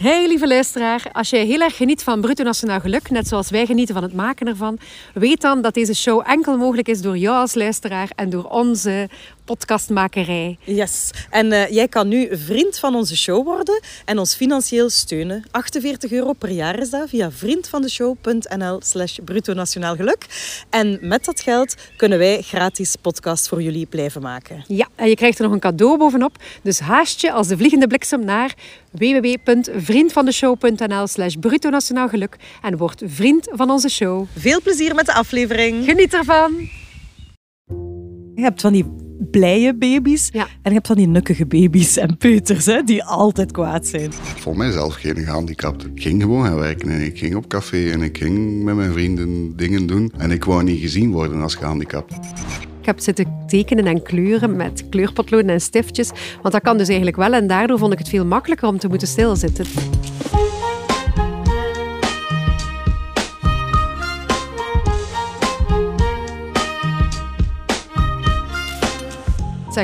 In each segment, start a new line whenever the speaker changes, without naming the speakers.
Hey lieve luisteraar, als jij heel erg geniet van Bruto Nationaal Geluk, net zoals wij genieten van het maken ervan, weet dan dat deze show enkel mogelijk is door jou als luisteraar en door onze podcastmakerij.
Yes. En uh, jij kan nu vriend van onze show worden en ons financieel steunen. 48 euro per jaar is dat via vriendvandeshow.nl slash bruto nationaal geluk. En met dat geld kunnen wij gratis podcasts voor jullie blijven maken.
Ja, en je krijgt er nog een cadeau bovenop. Dus haast je als de vliegende bliksem naar www.vriendvandeshow.nl slash bruto nationaal geluk en word vriend van onze show.
Veel plezier met de aflevering.
Geniet ervan.
Je hebt van die blije baby's.
Ja.
En je hebt van die nukkige baby's en peuters hè, die altijd kwaad zijn.
Ik vond mijzelf geen gehandicapt. Ik ging gewoon gaan werken en ik ging op café en ik ging met mijn vrienden dingen doen. En ik wou niet gezien worden als gehandicapt.
Ik heb zitten tekenen en kleuren met kleurpotloden en stiftjes. Want dat kan dus eigenlijk wel. En daardoor vond ik het veel makkelijker om te moeten stilzitten.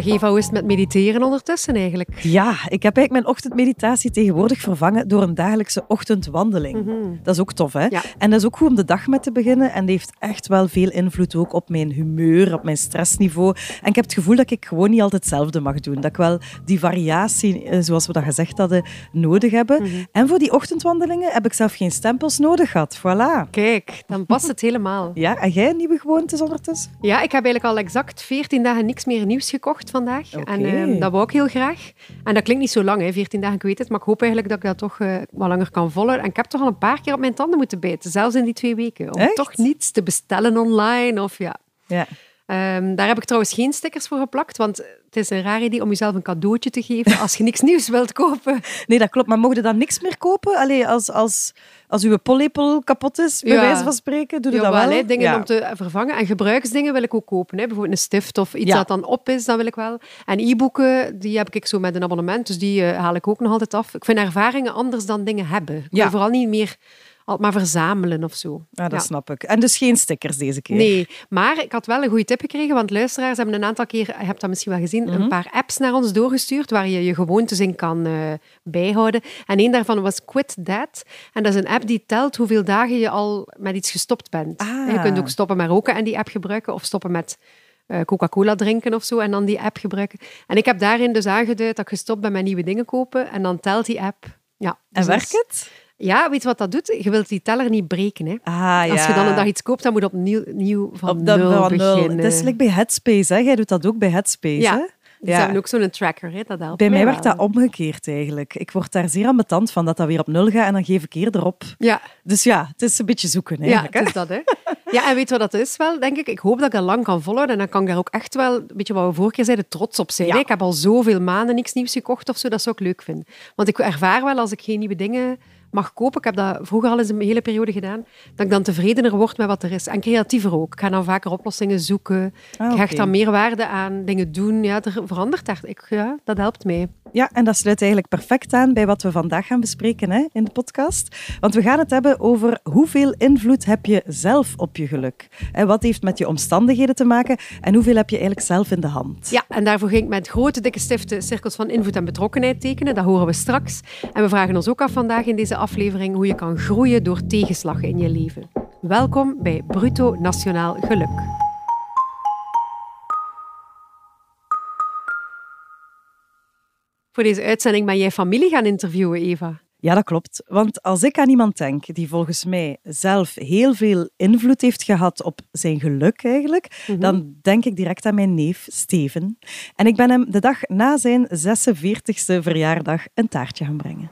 Eva, hoe is het met mediteren ondertussen eigenlijk?
Ja, ik heb eigenlijk mijn ochtendmeditatie tegenwoordig vervangen door een dagelijkse ochtendwandeling. Dat is ook tof, hè?
Ja.
En dat is ook goed om de dag met te beginnen. En dat heeft echt wel veel invloed ook op mijn humeur, op mijn stressniveau. En ik heb het gevoel dat ik gewoon niet altijd hetzelfde mag doen. Dat ik wel die variatie, eh, zoals we dat gezegd hadden, nodig hebben. En voor die ochtendwandelingen heb ik zelf geen stempels nodig gehad. Voilà.
Kijk, dan past het helemaal.
Ja, en jij nieuwe gewoontes ondertussen?
Ja, ik heb eigenlijk al exact 14 dagen niks meer nieuws gekocht vandaag. En ehm, dat wou ik heel graag. En dat klinkt niet zo lang, hè, 14 dagen, ik weet het. Maar ik hoop eigenlijk dat ik dat toch eh, wat langer kan volgen. En ik heb toch al een paar keer op mijn tanden moeten bijten, zelfs in die twee weken. Om
Echt?
toch niets te bestellen online. Of ja.
Ja.
Ehm, daar heb ik trouwens geen stickers voor geplakt, want het is een raar idee om jezelf een cadeautje te geven als je niks nieuws wilt kopen.
Nee, dat klopt. Maar mogen je dan niks meer kopen? Allee, als, als, als uw pollepel kapot is, bij
Ja.
wijze van spreken, doe je dat
Jawel,
wel?
hè, dingen
Ja.
om te vervangen. En gebruiksdingen wil ik ook kopen. Hè. Bijvoorbeeld een stift of iets
Ja.
dat dan op is, dat wil ik wel. En e-boeken, die heb ik zo met een abonnement, dus die eh, haal ik ook nog altijd af. Ik vind ervaringen anders dan dingen hebben. Ik wil
Ja.
vooral niet meer altijd maar verzamelen of zo.
Ja, dat
Ja.
snap ik. En dus geen stickers deze keer?
Nee, maar ik had wel een goede tip gekregen, want luisteraars hebben een aantal keer, je hebt dat misschien wel gezien,
Mhm.
een paar apps naar ons doorgestuurd waar je je gewoontes in kan eh, bijhouden. En een daarvan was Quit That. En dat is een app die telt hoeveel dagen je al met iets gestopt bent.
Ah.
Je kunt ook stoppen met roken en die app gebruiken, of stoppen met eh, Coca-Cola drinken of zo en dan die app gebruiken. En ik heb daarin dus aangeduid dat ik gestopt ben met nieuwe dingen kopen en dan telt die app. Ja,
En
dus dat
werkt het?
Ja, weet je wat dat doet? Je wilt die teller niet breken. Hè?
Ah, ja.
Als je dan een dag iets koopt, dan moet je opnieuw nieuw van
Op dat
nul
van nul.
beginnen.
Het is like bij Headspace, hè? Jij doet dat ook bij Headspace,
Ja.
hè?
Die hebben ook zo'n tracker, hè? dat helpt
Bij mij
wel.
werkt dat omgekeerd eigenlijk. Ik word daar zeer ambetant van dat dat weer op nul gaat en dan geef ik eerder op.
Ja,
Dus ja, het is een beetje zoeken
ja
eigenlijk.
het is dat. Hè? Ja, en weet je wat dat is wel, denk ik? Ik hoop dat ik dat lang kan volhouden en dan kan ik daar ook echt wel, een beetje wat we vorige keer zeiden, trots op zijn.
Ja.
Ik heb al zoveel maanden niks nieuws gekocht of zo, dat zou ik leuk vinden. Want ik ervaar wel, als ik geen nieuwe dingen mag kopen, ik heb dat vroeger al eens een hele periode gedaan, dat ik dan tevredener word met wat er is. En creatiever ook. Ik ga dan vaker oplossingen zoeken.
Ah,
Ik hecht dan meer waarde aan dingen doen. Ja, er verandert echt. Ik, ja, dat helpt mij.
Ja, en dat sluit eigenlijk perfect aan bij wat we vandaag gaan bespreken hè, in de podcast. Want we gaan het hebben over hoeveel invloed heb je zelf op je geluk? En wat heeft met je omstandigheden te maken? En hoeveel heb je eigenlijk zelf in de hand?
Ja, en daarvoor ging ik met grote, dikke stiften cirkels van invloed en betrokkenheid tekenen. Dat horen we straks. En we vragen ons ook af vandaag in deze aflevering hoe je kan groeien door tegenslag in je leven. Welkom bij Bruto Nationaal Geluk. Voor deze uitzending ben jij familie gaan interviewen, Eva.
Ja, dat klopt. Want als ik aan iemand denk die volgens mij zelf heel veel invloed heeft gehad op zijn geluk eigenlijk, dan denk ik direct aan mijn neef Steven. En ik ben hem de dag na zijn 46e verjaardag een taartje gaan brengen.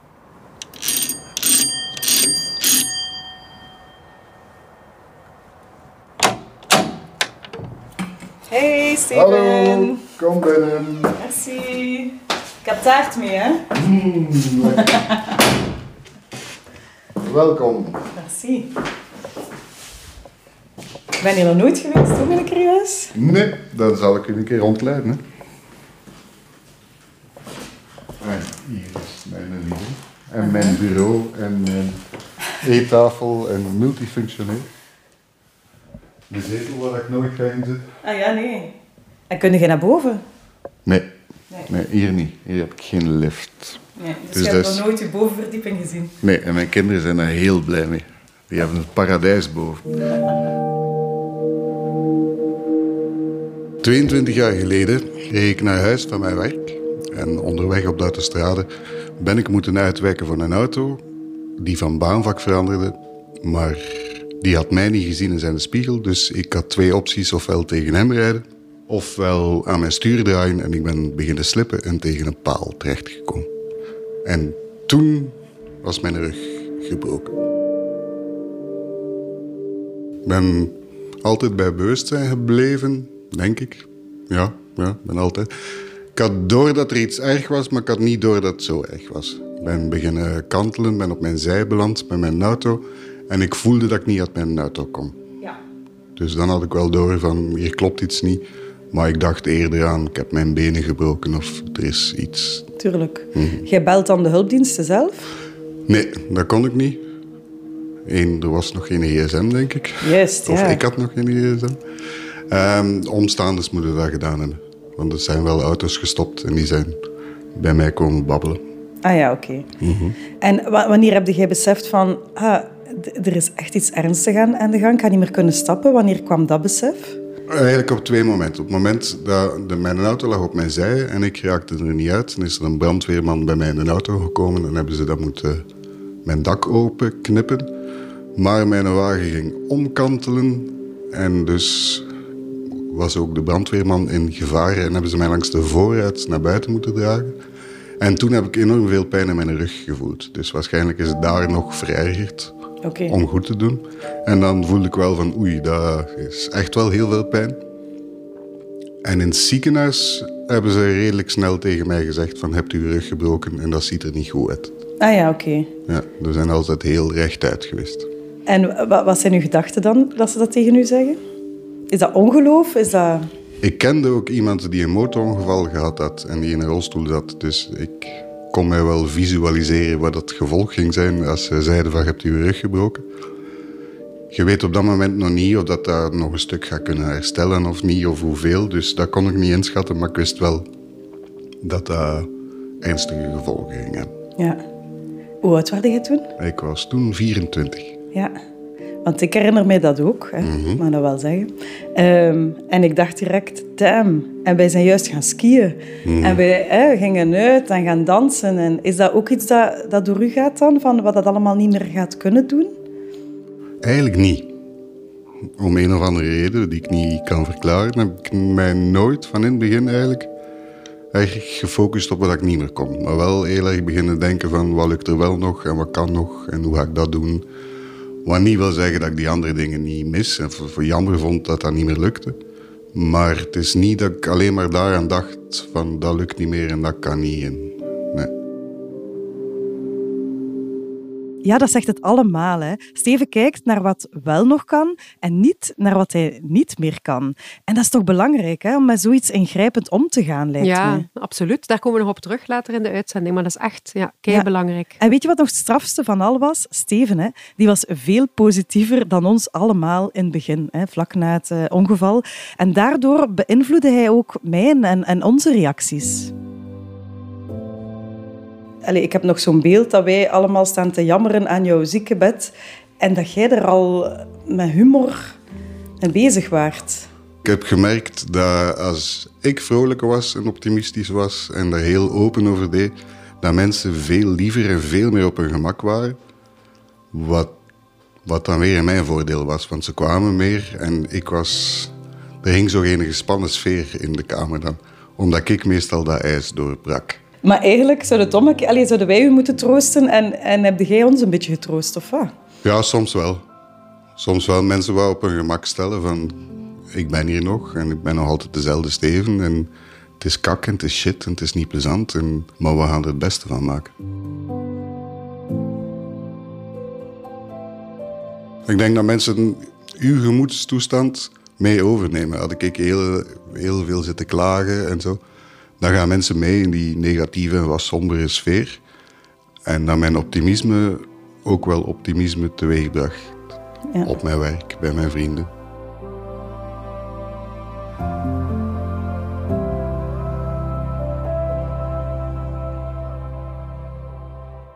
Hey Steven.
Hallo, kom binnen.
Merci. Ik heb taart mee, hè?
Mm, lekker. Welkom.
Merci. Ik ben hier nog nooit geweest, hoe ben ik er juist?
Nee, dan zal ik u een keer rondleiden. Hè. En hier is mijn living. En mijn bureau en mijn eettafel en multifunctioneel. De zetel waar ik nooit ga inzitten.
Ah ja, nee. En kun je naar boven?
Nee.
Nee.
nee, hier niet. Hier heb ik geen lift.
Nee, dus, dus je hebt nog nooit je bovenverdieping gezien?
Nee, en mijn kinderen zijn daar heel blij mee. Die hebben het paradijs boven. 22 jaar geleden reed ik naar huis van mijn werk. En onderweg op de autostrade ben ik moeten uitwijken van een auto die van baanvak veranderde. Maar die had mij niet gezien in zijn spiegel. Dus ik had twee opties. Ofwel tegen hem rijden, ofwel aan mijn stuur draaien. En ik ben beginnen slippen en tegen een paal terechtgekomen. En toen was mijn rug gebroken. Ik ben altijd bij bewustzijn gebleven, denk ik. Ja, ja, ben altijd. Ik had door dat er iets erg was, maar ik had niet door dat het zo erg was. Ik ben beginnen kantelen, ben op mijn zij beland met mijn auto. En ik voelde dat ik niet uit mijn auto kon. Ja. Dus dan had ik wel door van, hier klopt iets niet. Maar ik dacht eerder aan, ik heb mijn benen gebroken of er is iets.
Tuurlijk. Mhm. Jij belt dan de hulpdiensten zelf?
Nee, dat kon ik niet. Eén, er was nog geen gsm, denk ik.
Juist,
Of ik had nog geen gsm. Um, omstaanders moeten dat gedaan hebben. Want er zijn wel auto's gestopt en die zijn bij mij komen babbelen.
Ah ja, oké. Mhm. En wanneer heb jij beseft van... Ah, er is echt iets ernstigs aan, aan de gang, ik ga niet meer kunnen stappen. Wanneer kwam dat besef?
Eigenlijk op twee momenten. Op het moment dat de, mijn auto lag op mijn zij en ik raakte er niet uit, dan is er een brandweerman bij mij in de auto gekomen en hebben ze dat moeten mijn dak open knippen. Maar mijn wagen ging omkantelen en dus was ook de brandweerman in gevaar en hebben ze mij langs de vooruit naar buiten moeten dragen. En toen heb ik enorm veel pijn in mijn rug gevoeld. Dus waarschijnlijk is het daar nog verergerd om goed te doen. En dan voelde ik wel van oei, dat is echt wel heel veel pijn. En in het ziekenhuis hebben ze redelijk snel tegen mij gezegd van hebt u uw rug gebroken en dat ziet er niet goed uit.
Ah ja, oké.
Ja, we zijn altijd heel rechtuit geweest.
En wat zijn uw gedachten dan, dat ze dat tegen u zeggen? Is dat ongeloof? Is dat...
Ik kende ook iemand die een motorongeval gehad had en die in een rolstoel zat. Dus ik kon mij wel visualiseren wat het gevolg ging zijn als ze zeiden van je hebt je rug gebroken. Je weet op dat moment nog niet of dat, dat nog een stuk gaat kunnen herstellen of niet, of hoeveel. Dus dat kon ik niet inschatten, maar ik wist wel dat dat ernstige gevolgen ging hebben.
Ja. Hoe oud was je toen?
Ik was toen 24.
Ja. Want ik herinner mij dat ook, hè, mm mag dat wel zeggen. Ehm, en ik dacht direct, damn. En wij zijn juist gaan skiën. Mhm. En wij hè, gingen uit en gaan dansen. En is dat ook iets dat, dat door u gaat dan? Van wat dat allemaal niet meer gaat kunnen doen?
Eigenlijk niet. Om een of andere reden die ik niet kan verklaren, heb ik mij nooit van in het begin eigenlijk erg gefocust op wat ik niet meer kon. Maar wel heel erg beginnen denken van wat lukt er wel nog en wat kan nog en hoe ga ik dat doen. Wat niet wil zeggen dat ik die andere dingen niet mis en voor, jammer vond dat dat niet meer lukte. Maar het is niet dat ik alleen maar daaraan dacht van dat lukt niet meer en dat kan niet.
Ja, dat zegt het allemaal. Hè. Steven kijkt naar wat wel nog kan en niet naar wat hij niet meer kan. En dat is toch belangrijk, hè, om met zoiets ingrijpend om te gaan, lijkt
ja, absoluut. Daar komen we nog op terug later in de uitzending. Maar dat is echt ja, kei belangrijk.
En weet je wat nog het strafste van al was? Steven, hè, die was veel positiever dan ons allemaal in het begin, hè, vlak na het uh, ongeval. En daardoor beïnvloedde hij ook mijn en, en onze reacties. Ik heb nog zo'n beeld dat wij allemaal staan te jammeren aan jouw ziekenbed en dat jij er al met humor mee bezig waart.
Ik heb gemerkt dat als ik vrolijker was en optimistisch was en daar heel open over deed, dat mensen veel liever en veel meer op hun gemak waren. Wat, wat dan weer in mijn voordeel was, want ze kwamen meer en ik was... Er hing zo geen gespannen sfeer in de kamer dan, omdat ik meestal dat ijs doorbrak.
Maar eigenlijk zou het om, allee, zouden wij u moeten troosten en, en heb jij ons een beetje getroost, of wat?
Ja, soms wel. Soms wel mensen wel op hun gemak stellen van... Ik ben hier nog en ik ben nog altijd dezelfde Steven. En het is kak en het is shit en het is niet plezant. En, maar we gaan er het beste van maken. Ik denk dat mensen uw gemoedstoestand mee overnemen. Had ik heel, heel veel zitten klagen en zo dan gaan mensen mee in die negatieve en wat sombere sfeer. En dat mijn optimisme ook wel optimisme teweegbracht. Ja. Op mijn werk, bij mijn vrienden.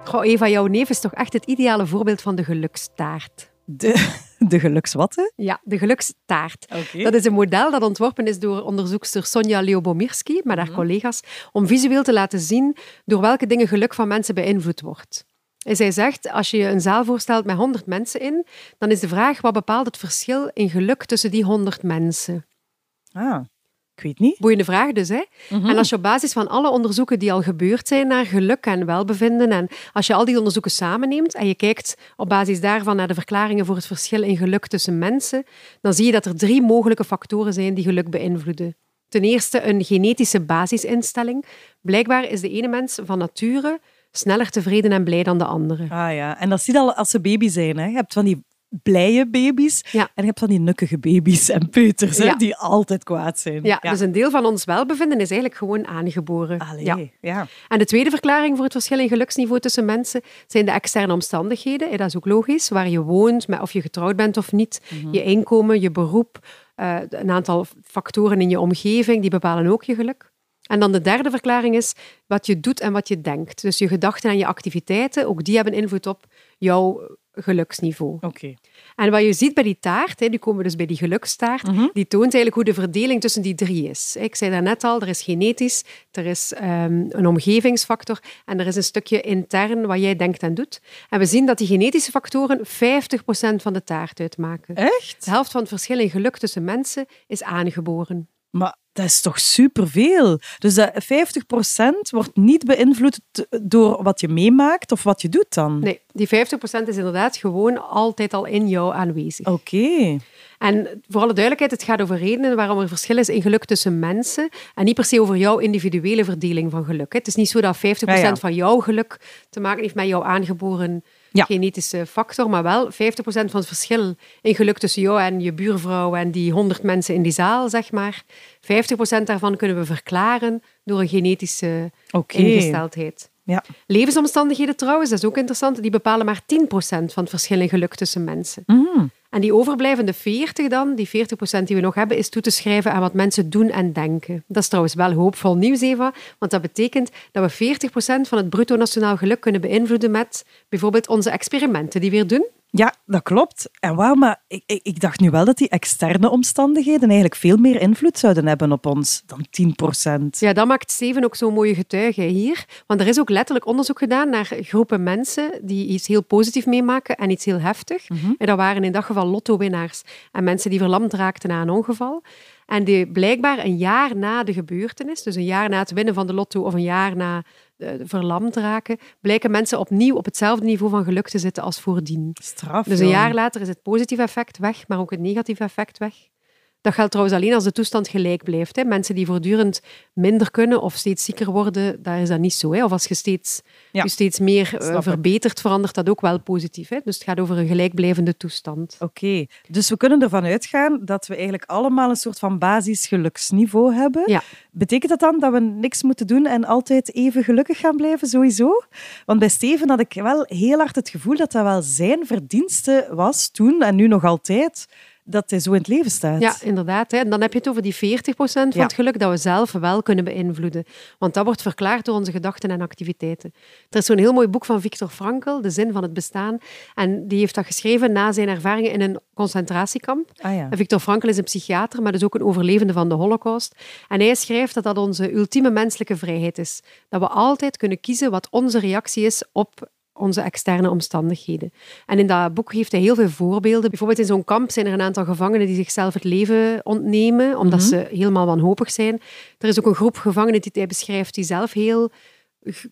Goh, Eva, jouw neef is toch echt het ideale voorbeeld van de gelukstaart.
De, de gelukswatten?
Ja, de gelukstaart. Dat is een model dat ontworpen is door onderzoekster Sonja Leobomirski met haar mhm. collega's om visueel te laten zien door welke dingen geluk van mensen beïnvloed wordt. En zij zegt, als je je een zaal voorstelt met 100 mensen in, dan is de vraag wat bepaalt het verschil in geluk tussen die 100 mensen.
Ah. Ik weet niet.
Boeiende vraag dus. Hè? Mhm. En als je op basis van alle onderzoeken die al gebeurd zijn naar geluk en welbevinden, en als je al die onderzoeken samenneemt en je kijkt op basis daarvan naar de verklaringen voor het verschil in geluk tussen mensen, dan zie je dat er drie mogelijke factoren zijn die geluk beïnvloeden. Ten eerste een genetische basisinstelling. Blijkbaar is de ene mens van nature sneller tevreden en blij dan de andere.
Ah ja, en dat zie je al als ze baby zijn. Hè? Je hebt van die blije baby's. En je hebt van die nukkige baby's en peuters hè, die altijd kwaad zijn.
Ja, dus een deel van ons welbevinden is eigenlijk gewoon aangeboren.
Allee, ja.
En de tweede verklaring voor het verschil in geluksniveau tussen mensen zijn de externe omstandigheden. Dat is ook logisch, waar je woont, of je getrouwd bent of niet. Mhm. Je inkomen, je beroep, uh, een aantal factoren in je omgeving, die bepalen ook je geluk. En dan de derde verklaring is wat je doet en wat je denkt. Dus je gedachten en je activiteiten, ook die hebben invloed op jouw geluksniveau.
Oké.
En wat je ziet bij die taart, hè, nu komen we dus bij die gelukstaart, mhm. die toont eigenlijk hoe de verdeling tussen die drie is. Ik zei daarnet al, er is genetisch, er is um, een omgevingsfactor en er is een stukje intern wat jij denkt en doet. En we zien dat die genetische factoren 50% van de taart uitmaken.
Echt?
De helft van het verschil in geluk tussen mensen is aangeboren.
Maar dat is toch superveel? Dus dat 50% wordt niet beïnvloed door wat je meemaakt of wat je doet dan?
Nee, die 50% is inderdaad gewoon altijd al in jou aanwezig.
Oké.
En voor alle duidelijkheid, het gaat over redenen waarom er verschil is in geluk tussen mensen en niet per se over jouw individuele verdeling van geluk. Het is niet zo dat 50% van jouw geluk te maken heeft met jouw aangeboren genetische factor, maar wel 50% van het verschil in geluk tussen jou en je buurvrouw en die 100 mensen in die zaal, zeg maar. 50% daarvan kunnen we verklaren door een genetische ingesteldheid.
Ja.
Levensomstandigheden trouwens, dat is ook interessant, die bepalen maar 10% van het verschil in geluk tussen mensen.
Mm.
En die overblijvende 40 dan, die 40% die we nog hebben, is toe te schrijven aan wat mensen doen en denken. Dat is trouwens wel hoopvol nieuws, Eva, want dat betekent dat we 40% van het bruto nationaal geluk kunnen beïnvloeden met bijvoorbeeld onze experimenten die we doen.
Ja, dat klopt. En wauw, maar ik, ik, ik, dacht nu wel dat die externe omstandigheden eigenlijk veel meer invloed zouden hebben op ons dan 10%.
Ja, dat maakt Steven ook zo'n mooie getuige hier. Want er is ook letterlijk onderzoek gedaan naar groepen mensen die iets heel positief meemaken en iets heel heftig. Mhm. En dat waren in dat geval lotto-winnaars en mensen die verlamd raakten na een ongeval. En die blijkbaar een jaar na de gebeurtenis, dus een jaar na het winnen van de lotto of een jaar na uh, verlamd raken, blijken mensen opnieuw op hetzelfde niveau van geluk te zitten als voordien.
Straf.
Dus een jaar later is het positieve effect weg, maar ook het negatieve effect weg. Dat geldt trouwens alleen als de toestand gelijk blijft. Hè. Mensen die voortdurend minder kunnen of steeds zieker worden, daar is dat niet zo. Hè. Of als je steeds, je steeds meer uh, verbetert, verandert dat ook wel positief. Hè. Dus het gaat over een gelijkblijvende toestand.
Oké, dus we kunnen ervan uitgaan dat we eigenlijk allemaal een soort van basisgeluksniveau hebben.
Ja.
Betekent dat dan dat we niks moeten doen en altijd even gelukkig gaan blijven, sowieso? Want bij Steven had ik wel heel hard het gevoel dat dat wel zijn verdienste was toen en nu nog altijd dat hij zo in het leven staat.
Ja, inderdaad. Hè. En dan heb je het over die 40% van het geluk dat we zelf wel kunnen beïnvloeden. Want dat wordt verklaard door onze gedachten en activiteiten. Er is zo'n heel mooi boek van Viktor Frankl, De zin van het bestaan. En die heeft dat geschreven na zijn ervaringen in een concentratiekamp.
Ah, ja.
En Viktor Frankl is een psychiater, maar dus ook een overlevende van de holocaust. En hij schrijft dat dat onze ultieme menselijke vrijheid is. Dat we altijd kunnen kiezen wat onze reactie is op onze externe omstandigheden. En in dat boek geeft hij heel veel voorbeelden. Bijvoorbeeld in zo'n kamp zijn er een aantal gevangenen die zichzelf het leven ontnemen, omdat mhm. ze helemaal wanhopig zijn. Er is ook een groep gevangenen die hij beschrijft die zelf heel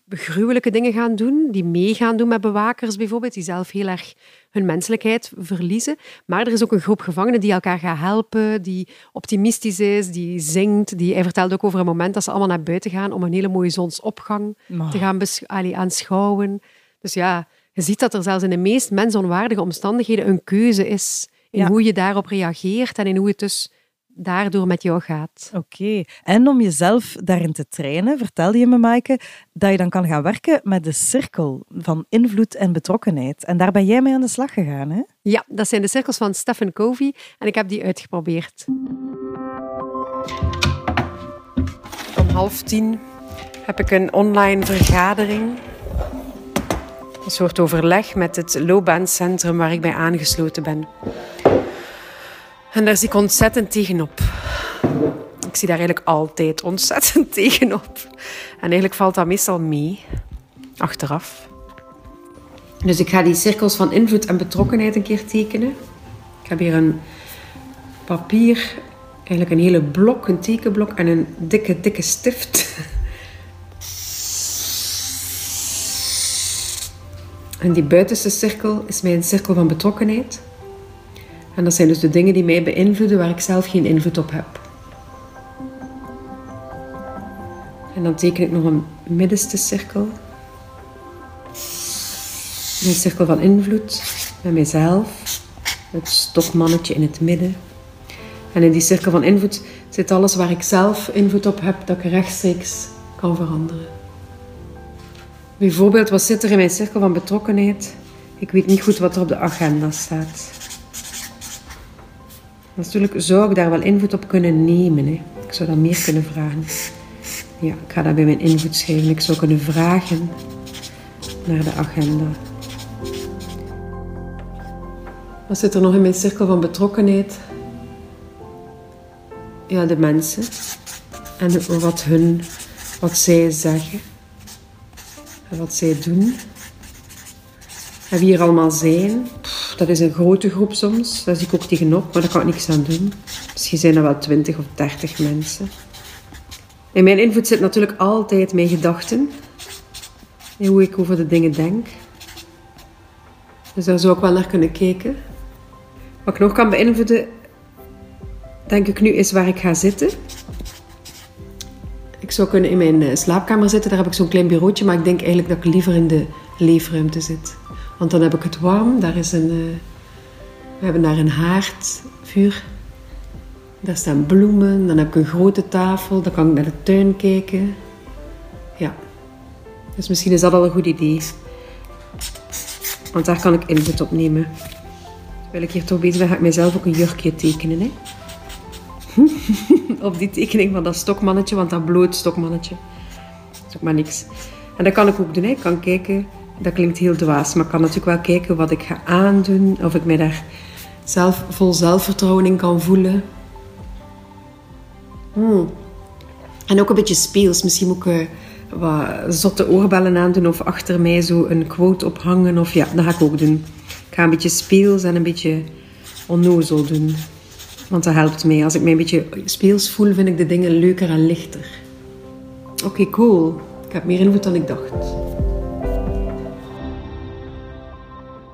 gruwelijke dingen gaan doen, die meegaan doen met bewakers bijvoorbeeld, die zelf heel erg hun menselijkheid verliezen. Maar er is ook een groep gevangenen die elkaar gaat helpen, die optimistisch is, die zingt. Die, hij vertelt ook over een moment dat ze allemaal naar buiten gaan om een hele mooie zonsopgang te gaan aanschouwen. Dus ja, je ziet dat er zelfs in de meest mensonwaardige omstandigheden een keuze is in hoe je daarop reageert en in hoe het dus daardoor met jou gaat.
Oké. En om jezelf daarin te trainen, vertelde je me, Maaike, dat je dan kan gaan werken met de cirkel van invloed en betrokkenheid. En daar ben jij mee aan de slag gegaan, hè?
Ja, dat zijn de cirkels van Stephen Covey en ik heb die uitgeprobeerd. Om half tien heb ik een online vergadering Een soort overleg met het loopbaancentrum waar ik bij aangesloten ben. En daar zie ik ontzettend tegenop. Ik zie daar eigenlijk altijd ontzettend tegenop. En eigenlijk valt dat meestal mee, achteraf. Dus ik ga die cirkels van invloed en betrokkenheid een keer tekenen. Ik heb hier een papier, eigenlijk een hele blok, een tekenblok en een dikke, dikke stift. En die buitenste cirkel is mijn cirkel van betrokkenheid. En dat zijn dus de dingen die mij beïnvloeden waar ik zelf geen invloed op heb. En dan teken ik nog een middenste cirkel. Mijn cirkel van invloed met mijzelf. Het stokmannetje in het midden. En in die cirkel van invloed zit alles waar ik zelf invloed op heb, dat ik rechtstreeks kan veranderen. Bijvoorbeeld, wat zit er in mijn cirkel van betrokkenheid? Ik weet niet goed wat er op de agenda staat. Natuurlijk zou ik daar wel invloed op kunnen nemen. Hè. Ik zou dat meer kunnen vragen. Ja, ik ga dat bij mijn invloed schrijven. Ik zou kunnen vragen naar de agenda. Wat zit er nog in mijn cirkel van betrokkenheid? Ja, de mensen. En wat hun, wat zij zeggen. Wat zij doen. En wie er allemaal zijn. dat is een grote groep soms. Daar zie ik ook tegenop, maar daar kan ik niks aan doen. Misschien zijn er wel twintig of dertig mensen. In mijn invloed zit natuurlijk altijd mijn gedachten. En hoe ik over de dingen denk. Dus daar zou ik wel naar kunnen kijken. Wat ik nog kan beïnvloeden, denk ik nu, is waar ik ga zitten. Ik zou kunnen in mijn eh, slaapkamer zitten, daar heb ik zo'n klein bureautje, maar ik denk eigenlijk dat ik liever in de leefruimte zit. Want dan heb ik het warm, daar is een, uh, we hebben daar een haardvuur. Daar staan bloemen, dan heb ik een grote tafel, dan kan ik naar de tuin kijken. Ja, dus misschien is dat al een goed idee. Want daar kan ik invloed op nemen. Terwijl ik hier toch bezig ben, ga ik mezelf ook een jurkje tekenen. Hè? op die tekening van dat stokmannetje, want dat bloot stokmannetje. Dat is ook maar niks. En dat kan ik ook doen. Ik kan kijken, dat klinkt heel dwaas, maar ik kan natuurlijk wel kijken wat ik ga aandoen. Of ik mij daar zelf, vol zelfvertrouwen in kan voelen. Hmm. En ook een beetje speels. Misschien moet ik uh, wat zotte oorbellen aandoen of achter mij zo een quote ophangen. Of ja, dat ga ik ook doen. Ik ga een beetje speels en een beetje onnozel doen. Want dat helpt mij. Als ik mij een beetje speels voel, vind ik de dingen leuker en lichter. Oké, cool. Ik heb meer invloed dan ik dacht.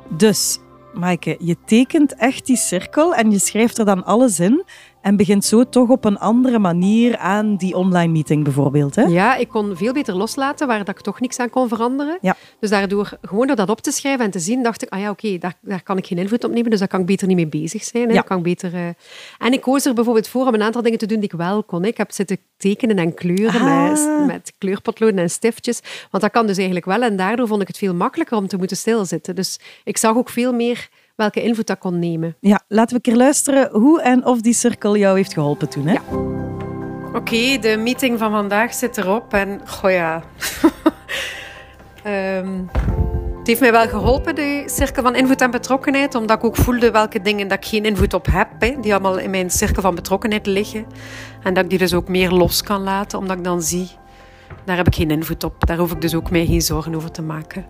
Dus, Maaike, je tekent echt die cirkel en je schrijft er dan alles in en begint zo toch op een andere manier aan die online meeting bijvoorbeeld. Hè?
Ja, ik kon veel beter loslaten waar dat ik toch niks aan kon veranderen.
Ja.
Dus daardoor, gewoon door dat op te schrijven en te zien, dacht ik, ah ja, oké, daar, daar kan ik geen invloed op nemen, dus daar kan ik beter niet mee bezig zijn. Hè.
Ja.
Kan ik beter, uh... En ik koos er bijvoorbeeld voor om een aantal dingen te doen die ik wel kon. Hè. Ik heb zitten tekenen en kleuren
Ah.
met, met kleurpotloden en stiftjes, want dat kan dus eigenlijk wel. En daardoor vond ik het veel makkelijker om te moeten stilzitten. Dus ik zag ook veel meer welke invloed dat kon nemen.
Ja, laten we een keer luisteren hoe en of die cirkel jou heeft geholpen toen. Hè?
Ja. Oké, de meeting van vandaag zit erop en goh ja. Ehm, het heeft mij wel geholpen, de cirkel van invloed en betrokkenheid, omdat ik ook voelde welke dingen dat ik geen invloed op heb, hè, die allemaal in mijn cirkel van betrokkenheid liggen. En dat ik die dus ook meer los kan laten, omdat ik dan zie, daar heb ik geen invloed op. Daar hoef ik dus ook mij geen zorgen over te maken.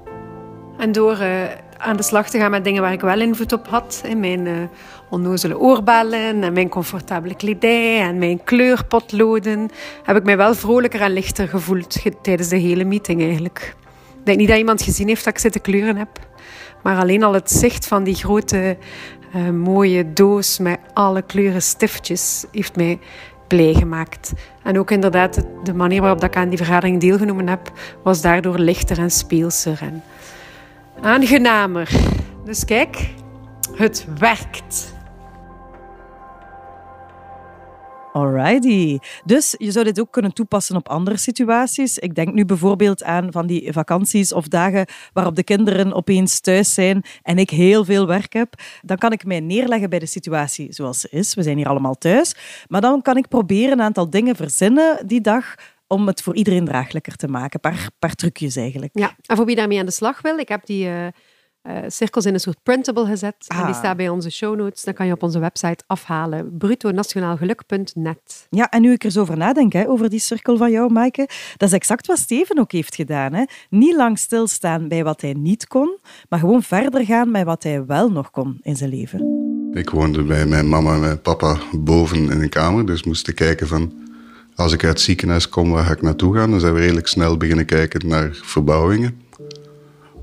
En door uh, aan de slag te gaan met dingen waar ik wel invloed op had, in mijn uh, onnozele oorbellen en mijn comfortabele kledij en mijn kleurpotloden, heb ik mij wel vrolijker en lichter gevoeld tijdens de hele meeting eigenlijk. Ik denk niet dat iemand gezien heeft dat ik zitten kleuren heb, maar alleen al het zicht van die grote uh, mooie doos met alle kleuren stiftjes heeft mij blij gemaakt. En ook inderdaad de manier waarop ik aan die vergadering deelgenomen heb, was daardoor lichter en speelser en aangenamer. Dus kijk, het werkt.
Alrighty. Dus je zou dit ook kunnen toepassen op andere situaties. Ik denk nu bijvoorbeeld aan van die vakanties of dagen waarop de kinderen opeens thuis zijn en ik heel veel werk heb. Dan kan ik mij neerleggen bij de situatie zoals ze is. We zijn hier allemaal thuis. Maar dan kan ik proberen een aantal dingen verzinnen die dag om het voor iedereen draaglijker te maken. Een paar, paar trucjes eigenlijk.
Ja, en voor wie daarmee aan de slag wil, ik heb die uh, uh, cirkels in een soort printable gezet. Ah. En die ah. staat bij onze show notes. Dan kan je op onze website afhalen. brutonationaalgeluk.net.
Ja, en nu ik er zo over nadenk, hè, over die cirkel van jou, Maaike, dat is exact wat Steven ook heeft gedaan. Hè. Niet lang stilstaan bij wat hij niet kon, maar gewoon verder gaan met wat hij wel nog kon in zijn leven.
Ik woonde bij mijn mama en mijn papa boven in een kamer, dus moest kijken van... Als ik uit het ziekenhuis kom, waar ga ik naartoe gaan? Dan zijn we redelijk snel beginnen kijken naar verbouwingen.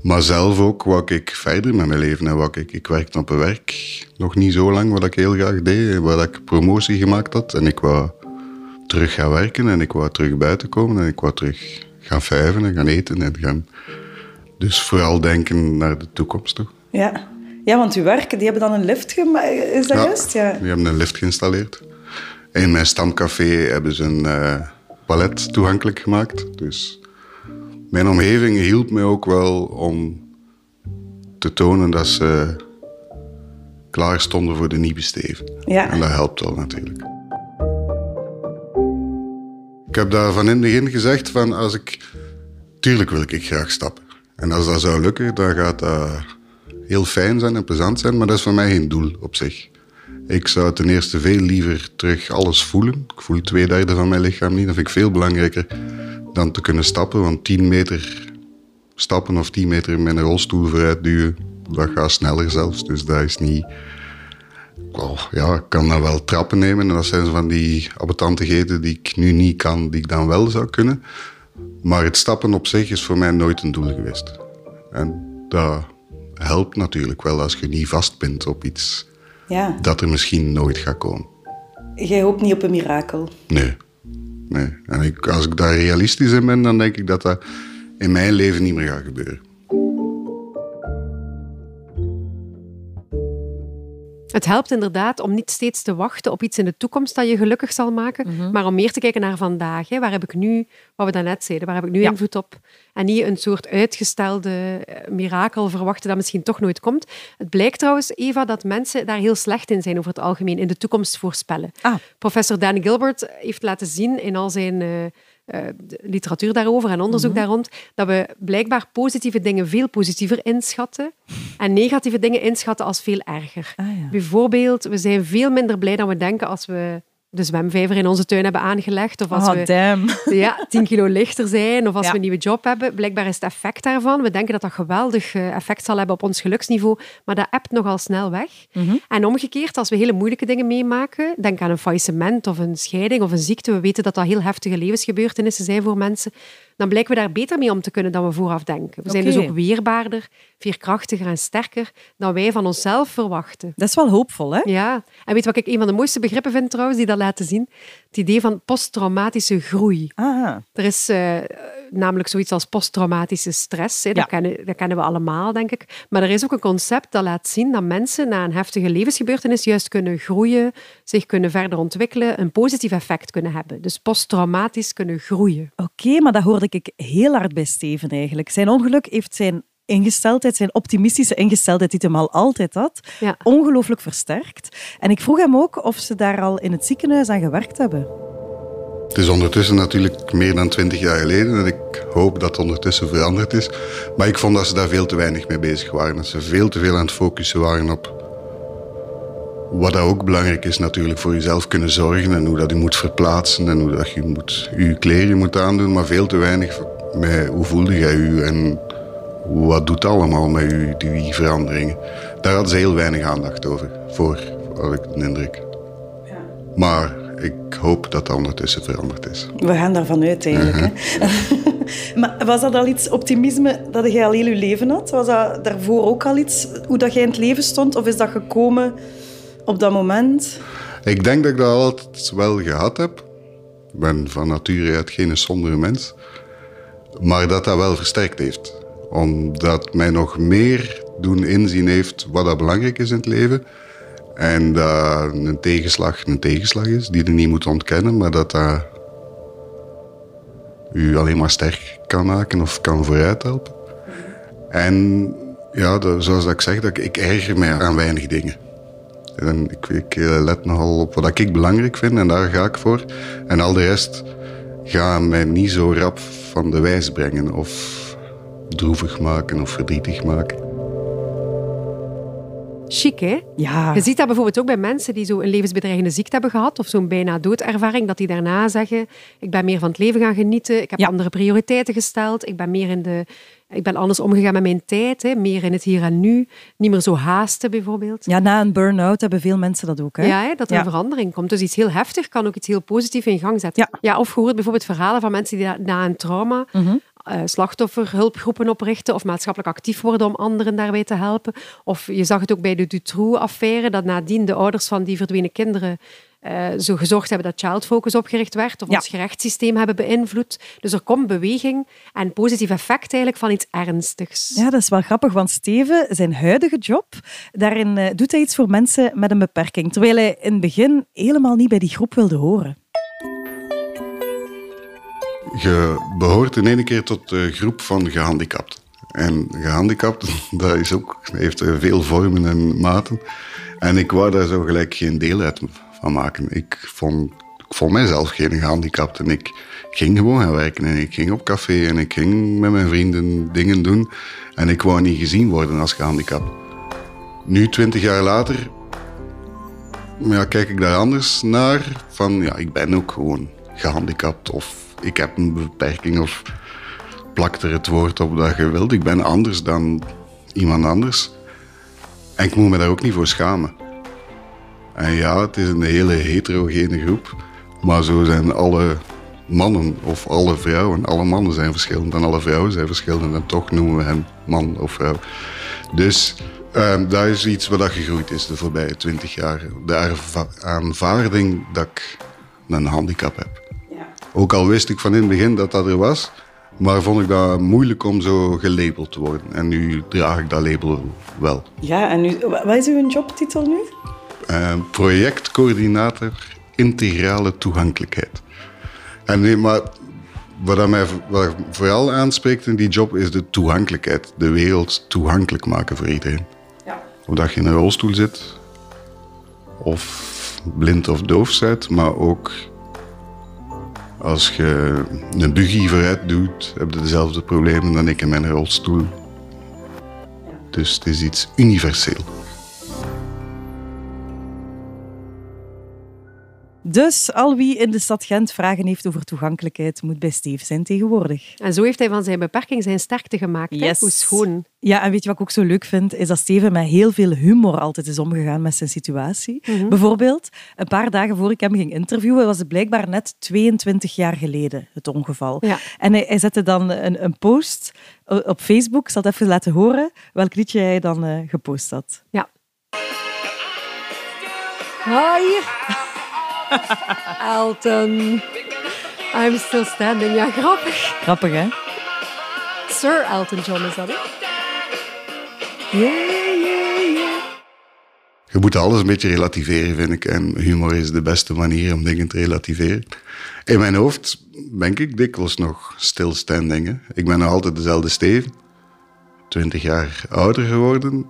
Maar zelf ook wou ik verder met mijn leven. En wou ik, ik werkte op een werk nog niet zo lang, wat ik heel graag deed. Waar ik promotie gemaakt had. En ik wou terug gaan werken en ik wou terug buiten komen. En ik wou terug gaan vijven en gaan eten en gaan... Dus vooral denken naar de toekomst toch?
Ja. Ja, want uw werk, die hebben dan een lift gemaakt, is dat
ja,
juist? Ja,
die hebben een lift geïnstalleerd. In mijn stamcafé hebben ze een uh, palet toegankelijk gemaakt. Dus mijn omgeving hielp mij ook wel om te tonen dat ze klaar stonden voor de nieuwe Steven. Ja. En dat helpt wel natuurlijk. Ik heb daar van in het begin gezegd van als ik... Tuurlijk wil ik graag stappen. En als dat zou lukken, dan gaat dat heel fijn zijn en plezant zijn, maar dat is voor mij geen doel op zich. Ik zou ten eerste veel liever terug alles voelen. Ik voel twee derde van mijn lichaam niet. Dat vind ik veel belangrijker dan te kunnen stappen. Want 10 meter stappen of 10 meter met een rolstoel vooruit duwen, dat gaat sneller zelfs. Dus dat is niet... Ja, ik kan dan wel trappen nemen. En dat zijn van die abetantigheden die ik nu niet kan, die ik dan wel zou kunnen. Maar het stappen op zich is voor mij nooit een doel geweest. En dat helpt natuurlijk wel als je niet vast bent op iets ja. dat er misschien nooit gaat komen.
Jij hoopt niet op een mirakel?
Nee. nee. En ik, als ik daar realistisch in ben, dan denk ik dat dat in mijn leven niet meer gaat gebeuren.
Het helpt inderdaad om niet steeds te wachten op iets in de toekomst dat je gelukkig zal maken, mhm. maar om meer te kijken naar vandaag. Hè. Waar heb ik nu, wat we daarnet zeiden, waar heb ik nu invloed op? En niet een soort uitgestelde eh, mirakel verwachten dat misschien toch nooit komt. Het blijkt trouwens, Eva, dat mensen daar heel slecht in zijn over het algemeen, in de toekomst voorspellen. Ah. Professor Dan Gilbert heeft laten zien in al zijn... Uh, uh, literatuur daarover en onderzoek mm daar rond, dat we blijkbaar positieve dingen veel positiever inschatten en negatieve dingen inschatten als veel erger. Ah, ja. Bijvoorbeeld, we zijn veel minder blij dan we denken als we de zwemvijver in onze tuin hebben aangelegd. Of als
oh,
we
damn.
Ja, 10 kilo lichter zijn. Of als we een nieuwe job hebben. Blijkbaar is het effect daarvan. We denken dat dat geweldig eh, effect zal hebben op ons geluksniveau. Maar dat appt nogal snel weg. Mhm. En omgekeerd, als we hele moeilijke dingen meemaken. Denk aan een faillissement of een scheiding of een ziekte. We weten dat dat heel heftige levensgebeurtenissen zijn voor mensen dan blijken we daar beter mee om te kunnen dan we vooraf denken. We zijn dus ook weerbaarder, veerkrachtiger en sterker dan wij van onszelf verwachten.
Dat is wel hoopvol, hè?
Ja. En weet wat ik een van de mooiste begrippen vind trouwens, die dat laten zien? Het idee van posttraumatische groei.
Ah.
Er is uh, namelijk zoiets als posttraumatische stress. Hè. Dat, kennen, dat kennen we allemaal, denk ik. Maar er is ook een concept dat laat zien dat mensen na een heftige levensgebeurtenis juist kunnen groeien, zich kunnen verder ontwikkelen, een positief effect kunnen hebben. Dus posttraumatisch kunnen groeien.
Oké, maar dat hoorde ik heel hard bij Steven eigenlijk. Zijn ongeluk heeft zijn ingesteldheid, zijn optimistische ingesteldheid, die hem al altijd had, ongelooflijk versterkt. En ik vroeg hem ook of ze daar al in het ziekenhuis aan gewerkt hebben.
Het is ondertussen natuurlijk meer dan twintig jaar geleden en ik hoop dat het ondertussen veranderd is. Maar ik vond dat ze daar veel te weinig mee bezig waren. Dat ze veel te veel aan het focussen waren op wat ook belangrijk is natuurlijk voor jezelf kunnen zorgen en hoe dat je moet verplaatsen en hoe dat je moet, je kleren moet aandoen. Maar veel te weinig met hoe voelde jij je en wat doet allemaal met je, die veranderingen. Daar hadden ze heel weinig aandacht over, voor, had ik de indruk. Ja. Maar ik hoop dat dat ondertussen veranderd is.
We gaan daarvan uit eigenlijk. hè? maar was dat al iets optimisme dat jij al heel je leven had? Was dat daarvoor ook al iets, hoe dat jij in het leven stond? Of is dat gekomen op dat moment?
Ik denk dat ik dat altijd wel gehad heb. Ik ben van nature uit geen sombere mens. Maar dat dat wel versterkt heeft. Omdat mij nog meer doen inzien heeft wat dat belangrijk is in het leven. En dat een tegenslag een tegenslag is, die je niet moet ontkennen, maar dat dat u alleen maar sterk kan maken of kan vooruit helpen. En ja, zoals dat ik zeg, dat ik, erger mij aan weinig dingen. En ik, ik, let nogal op wat ik belangrijk vind en daar ga ik voor. En al de rest ga mij niet zo rap van de wijs brengen of droevig maken of verdrietig maken.
Chic, hè?
Ja.
Je ziet dat bijvoorbeeld ook bij mensen die zo een levensbedreigende ziekte hebben gehad of zo'n bijna doodervaring, dat die daarna zeggen ik ben meer van het leven gaan genieten, ik heb
Ja.
andere prioriteiten gesteld, ik ben meer in de... Ik ben anders omgegaan met mijn tijd, hè, meer in het hier en nu. Niet meer zo haasten, bijvoorbeeld.
ja, na een burn-out hebben veel mensen dat ook. Hè?
Ja, hè, dat er
Ja.
een verandering komt. Dus iets heel heftig kan ook iets heel positiefs in gang zetten.
Ja.
of gehoord bijvoorbeeld verhalen van mensen die na- na een trauma
Mhm.
Eh, slachtofferhulpgroepen oprichten of maatschappelijk actief worden om anderen daarbij te helpen. Of je zag het ook bij de Dutroux-affaire, dat nadien de ouders van die verdwenen kinderen eh, zo gezorgd hebben dat Child Focus opgericht werd of
Ja.
ons gerechtssysteem hebben beïnvloed. Dus er komt beweging en positief effect eigenlijk van iets ernstigs.
Ja, dat is wel grappig, want Steven, zijn huidige job, daarin eh, doet hij iets voor mensen met een beperking. Terwijl hij in het begin helemaal niet bij die groep wilde horen.
Je behoort in één keer tot de groep van gehandicapten. En gehandicapt, dat is ook, heeft eh, veel vormen en maten. En ik wou daar zo gelijk geen deel uit van maken. Ik vond, ik vond mijzelf geen gehandicapt. En ik ging gewoon gaan werken. En ik ging op café en ik ging met mijn vrienden dingen doen. En ik wou niet gezien worden als gehandicapt. Nu, twintig jaar later, ja, kijk ik daar anders naar. Van ja, ik ben ook gewoon gehandicapt of ik heb een beperking of plak er het woord op dat je wilt. Ik ben anders dan iemand anders. En ik moet me daar ook niet voor schamen. En ja, het is een hele heterogene groep. Maar zo zijn alle mannen of alle vrouwen. Alle mannen zijn verschillend en alle vrouwen zijn verschillend. En toch noemen we hen man of vrouw. Dus ehm, dat is iets wat gegroeid is de voorbije twintig jaar. De aanvaarding dat ik een handicap heb. Ook al wist ik van in het begin dat dat er was, maar vond ik dat moeilijk om zo gelabeld te worden. En nu draag ik dat label wel.
Ja, en nu, wat is uw jobtitel nu?
Eh, projectcoördinator integrale toegankelijkheid. En nee, maar wat, mij, wat vooral aanspreekt in die job is de toegankelijkheid. De wereld toegankelijk maken voor iedereen.
Ja.
Of dat je in een rolstoel zit, of blind of doof bent, maar ook als je een buggy vooruit doet, heb je dezelfde problemen dan ik in mijn rolstoel. Dus het is iets universeel.
Dus al wie in de stad Gent vragen heeft over toegankelijkheid, moet bij Steve zijn tegenwoordig.
En zo heeft hij van zijn beperking zijn sterkte gemaakt. hè. Hoe schoon.
Ja, en weet je wat ik ook zo leuk vind? Is dat Steven met heel veel humor altijd is omgegaan met zijn situatie. Bijvoorbeeld, een paar dagen voor ik hem ging interviewen, was het blijkbaar net 22 jaar geleden, het ongeval.
Ja.
En hij, hij zette dan een, een post op Facebook. Ik zal het even laten horen welk liedje hij dan eh, gepost had.
Ja. Hi. Elton. I'm still standing. Ja, grappig.
Grappig, hè?
Sir Elton John is dat, hè? Yeah, yeah, yeah.
Je moet alles een beetje relativeren, vind ik. En humor is de beste manier om dingen te relativeren. In mijn hoofd ben ik dikwijls nog stilstanding. hè. Ik ben nog altijd dezelfde Steven. Twintig jaar ouder geworden.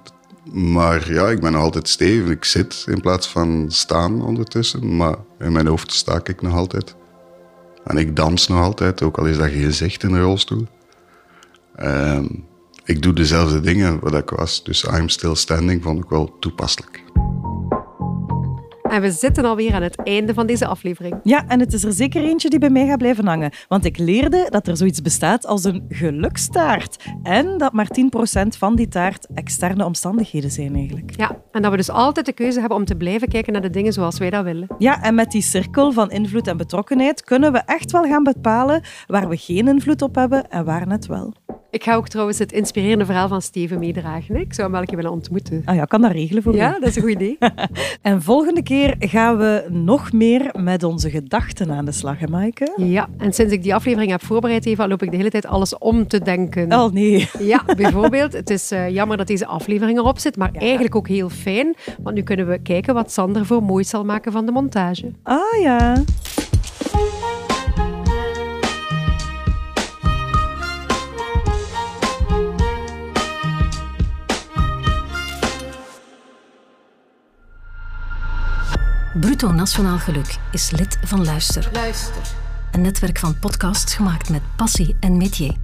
Maar ja, ik ben nog altijd Steven. Ik zit in plaats van staan ondertussen. Maar in mijn hoofd sta ik nog altijd. En ik dans nog altijd, ook al is dat geen zicht in een rolstoel. Ehm, ik doe dezelfde dingen wat ik was. Dus I'm still standing vond ik wel toepasselijk.
En we zitten alweer aan het einde van deze aflevering.
Ja, en het is er zeker eentje die bij mij gaat blijven hangen. Want ik leerde dat er zoiets bestaat als een gelukstaart. En dat maar 10% van die taart externe omstandigheden zijn eigenlijk.
Ja, en dat we dus altijd de keuze hebben om te blijven kijken naar de dingen zoals wij dat willen.
Ja, en met die cirkel van invloed en betrokkenheid kunnen we echt wel gaan bepalen waar we geen invloed op hebben en waar net wel.
Ik ga ook trouwens het inspirerende verhaal van Steven meedragen. hè. Ik zou hem wel een keer willen ontmoeten.
Ah ja, kan dat regelen voor
Ja,
u.
dat is een goed idee.
En volgende keer gaan we nog meer met onze gedachten aan de slag, hè, Maaike?
Ja, en sinds ik die aflevering heb voorbereid, Eva, loop ik de hele tijd alles om te denken.
Oh nee.
Ja, bijvoorbeeld, het is eh, jammer dat deze aflevering erop zit, maar eigenlijk ook heel fijn, want nu kunnen we kijken wat Sander voor mooi zal maken van de montage.
Ah ja.
Bruto Nationaal Geluk is lid van Luister.
Luister.
Een netwerk van podcasts gemaakt met passie en métier.